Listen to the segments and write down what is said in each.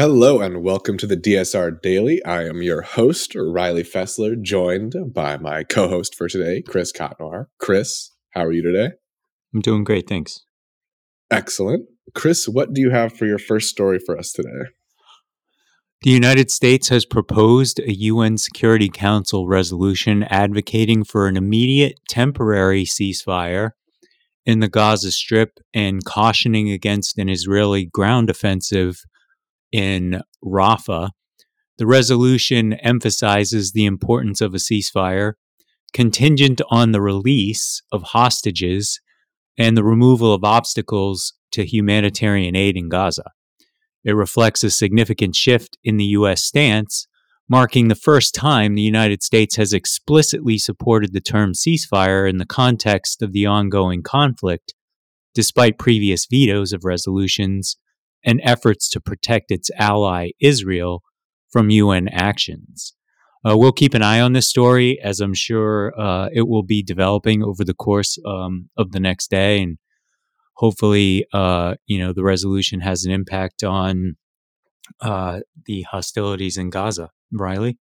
Hello and welcome to the DSR Daily. I am your host, Riley Fessler, joined by my co host for today, Chris Cotnoir. Chris, how are you today? I'm doing great, thanks. Excellent. Chris, what do you have for your first story for us today? The United States has proposed a UN Security Council resolution advocating for an immediate temporary ceasefire in the Gaza Strip and cautioning against an Israeli ground offensive in Rafah. The resolution emphasizes the importance of a ceasefire contingent on the release of hostages and the removal of obstacles to humanitarian aid in Gaza. It reflects a significant shift in the U.S. stance, marking the first time the United States has explicitly supported the term ceasefire in the context of the ongoing conflict, despite previous vetoes of resolutions and efforts to protect its ally Israel from UN actions. Uh, we'll keep an eye on this story, as I'm sure uh, it will be developing over the course um, of the next day, and hopefully, uh, you know, the resolution has an impact on uh, the hostilities in Gaza. Riley,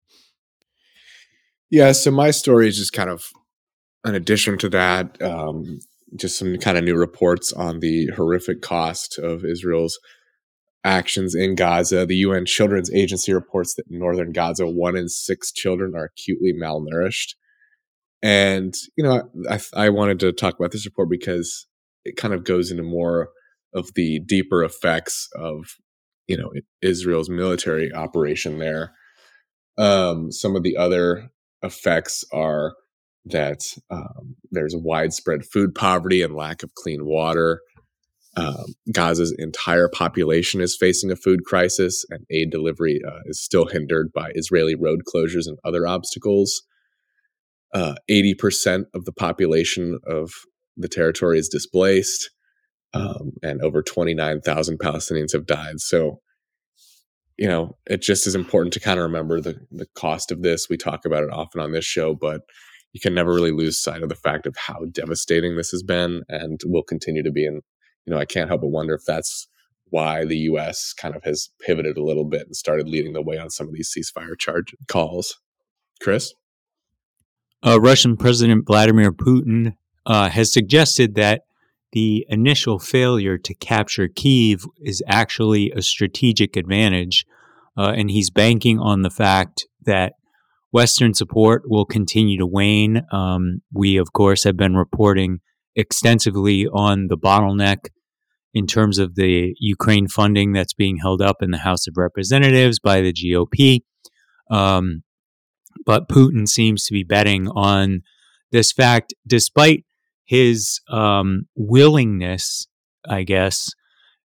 yeah. So my story is just kind of an addition to that. Um, just some kind of new reports on the horrific cost of Israel's actions in Gaza. The UN Children's Agency reports that in northern Gaza, one in six children are acutely malnourished. And, you know, I, I wanted to talk about this report because it kind of goes into more of the deeper effects of, you know, Israel's military operation there. Um, some of the other effects are that um, there's widespread food poverty and lack of clean water. Um, Gaza's entire population is facing a food crisis, and aid delivery uh, is still hindered by Israeli road closures and other obstacles. Uh, 80% of the population of the territory is displaced, um, and over 29,000 Palestinians have died. So, you know, it just is important to kind of remember the, the cost of this. We talk about it often on this show, but you can never really lose sight of the fact of how devastating this has been and will continue to be in you know, I can't help but wonder if that's why the U.S. kind of has pivoted a little bit and started leading the way on some of these ceasefire charge calls. Chris, uh, Russian President Vladimir Putin uh, has suggested that the initial failure to capture Kiev is actually a strategic advantage, uh, and he's banking on the fact that Western support will continue to wane. Um, we, of course, have been reporting extensively on the bottleneck in terms of the Ukraine funding that's being held up in the House of Representatives by the GOP. Um, but Putin seems to be betting on this fact, despite his um, willingness, I guess,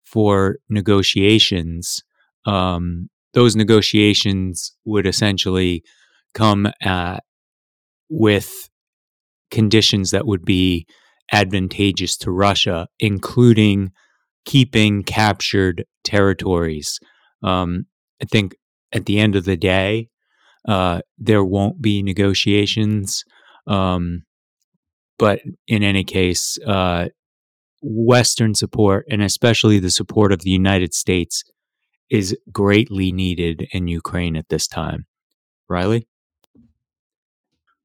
for negotiations, um, those negotiations would essentially come at, with conditions that would be advantageous to Russia, including keeping captured territories. Um, I think at the end of the day, uh, there won't be negotiations. Um, but in any case, uh, Western support, and especially the support of the United States, is greatly needed in Ukraine at this time. Riley?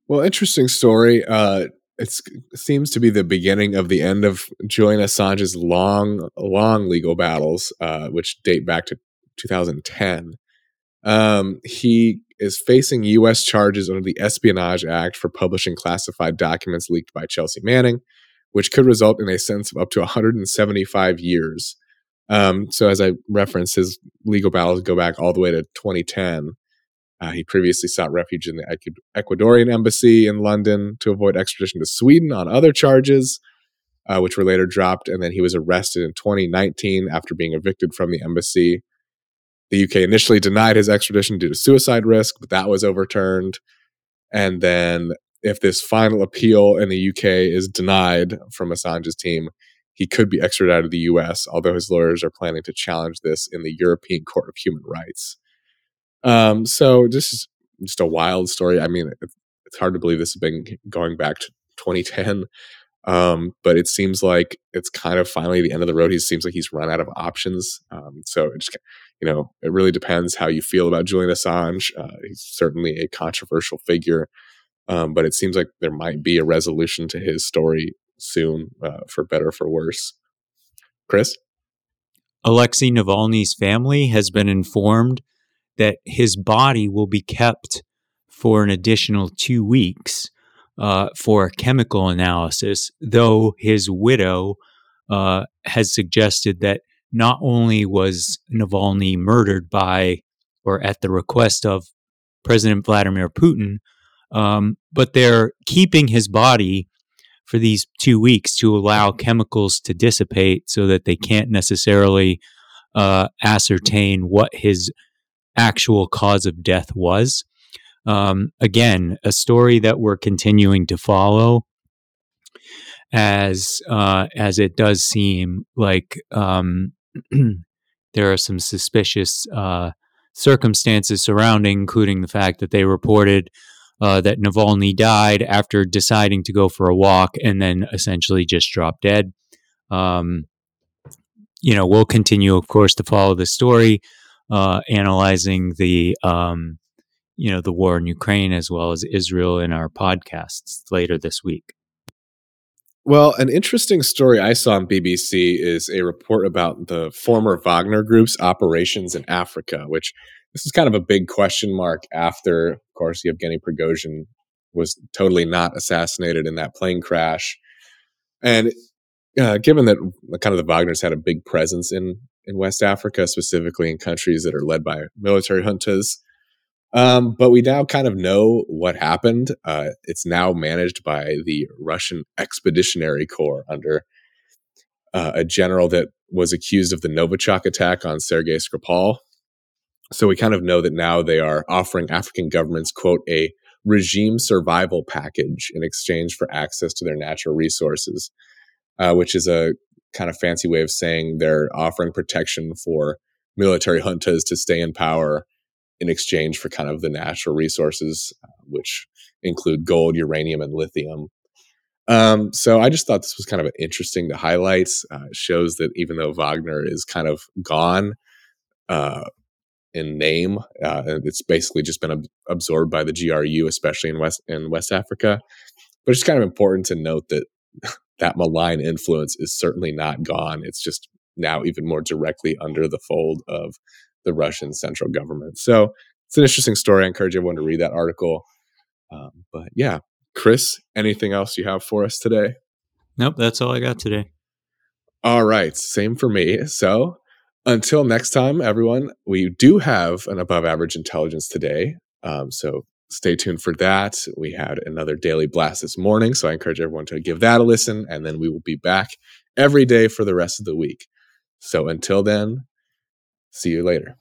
Well, interesting story. Uh, it seems to be the beginning of the end of Julian Assange's long, long legal battles, uh, which date back to 2010. Um, he is facing U.S. charges under the Espionage Act for publishing classified documents leaked by Chelsea Manning, which could result in a sentence of up to 175 years. Um, so, as I referenced, his legal battles go back all the way to 2010. Uh, he previously sought refuge in the Ecuadorian embassy in London to avoid extradition to Sweden on other charges, uh, which were later dropped. And then he was arrested in 2019 after being evicted from the embassy. The UK initially denied his extradition due to suicide risk, but that was overturned. And then, if this final appeal in the UK is denied from Assange's team, he could be extradited to the US, although his lawyers are planning to challenge this in the European Court of Human Rights. Um, so this is just a wild story. I mean, it's hard to believe this has been going back to 2010. Um, but it seems like it's kind of finally the end of the road. He seems like he's run out of options. Um, so it just, you know, it really depends how you feel about Julian Assange. Uh, he's certainly a controversial figure, um, but it seems like there might be a resolution to his story soon, uh, for better for worse. Chris, Alexei Navalny's family has been informed that his body will be kept for an additional two weeks uh, for chemical analysis, though his widow uh, has suggested that not only was Navalny murdered by or at the request of President Vladimir Putin, um, but they're keeping his body for these two weeks to allow chemicals to dissipate so that they can't necessarily uh, ascertain what his actual cause of death was. Um, again, a story that we're continuing to follow as uh, as it does seem like um, there are some suspicious uh, circumstances surrounding, including the fact that they reported uh, that Navalny died after deciding to go for a walk and then essentially just dropped dead. Um, you know, we'll continue, of course, to follow the story uh, analyzing the um, you know the war in Ukraine as well as Israel in our podcasts later this week. Well, an interesting story I saw on BBC is a report about the former Wagner Group's operations in Africa, which this is kind of a big question mark after, of course, Yevgeny Prigozhin was totally not assassinated in that plane crash. And uh, given that kind of the Wagners had a big presence in in West Africa, specifically in countries that are led by military juntas. Um, but we now kind of know what happened. Uh, it's now managed by the Russian Expeditionary Corps under uh, a general that was accused of the Novichok attack on Sergei Skripal. So we kind of know that now they are offering African governments, quote, a regime survival package in exchange for access to their natural resources, uh, which is a kind of fancy way of saying they're offering protection for military juntas to stay in power in exchange for kind of the natural resources, uh, which include gold, uranium, and lithium. Um, so I just thought this was kind of interesting to highlight. Uh, shows that even though Wagner is kind of gone uh, in name, uh, it's basically just been ab- absorbed by the GRU, especially in West in West Africa. But it's kind of important to note that that malign influence is certainly not gone. It's just now even more directly under the fold of the Russian central government. So it's an interesting story. I encourage everyone to read that article. Um, but yeah, Chris, anything else you have for us today? Nope, that's all I got today. All right, same for me. So until next time, everyone, we do have an above average intelligence today. Um, so stay tuned for that. We had another daily blast this morning, so I encourage everyone to give that a listen, and then we will be back every day for the rest of the week. So until then, see you later.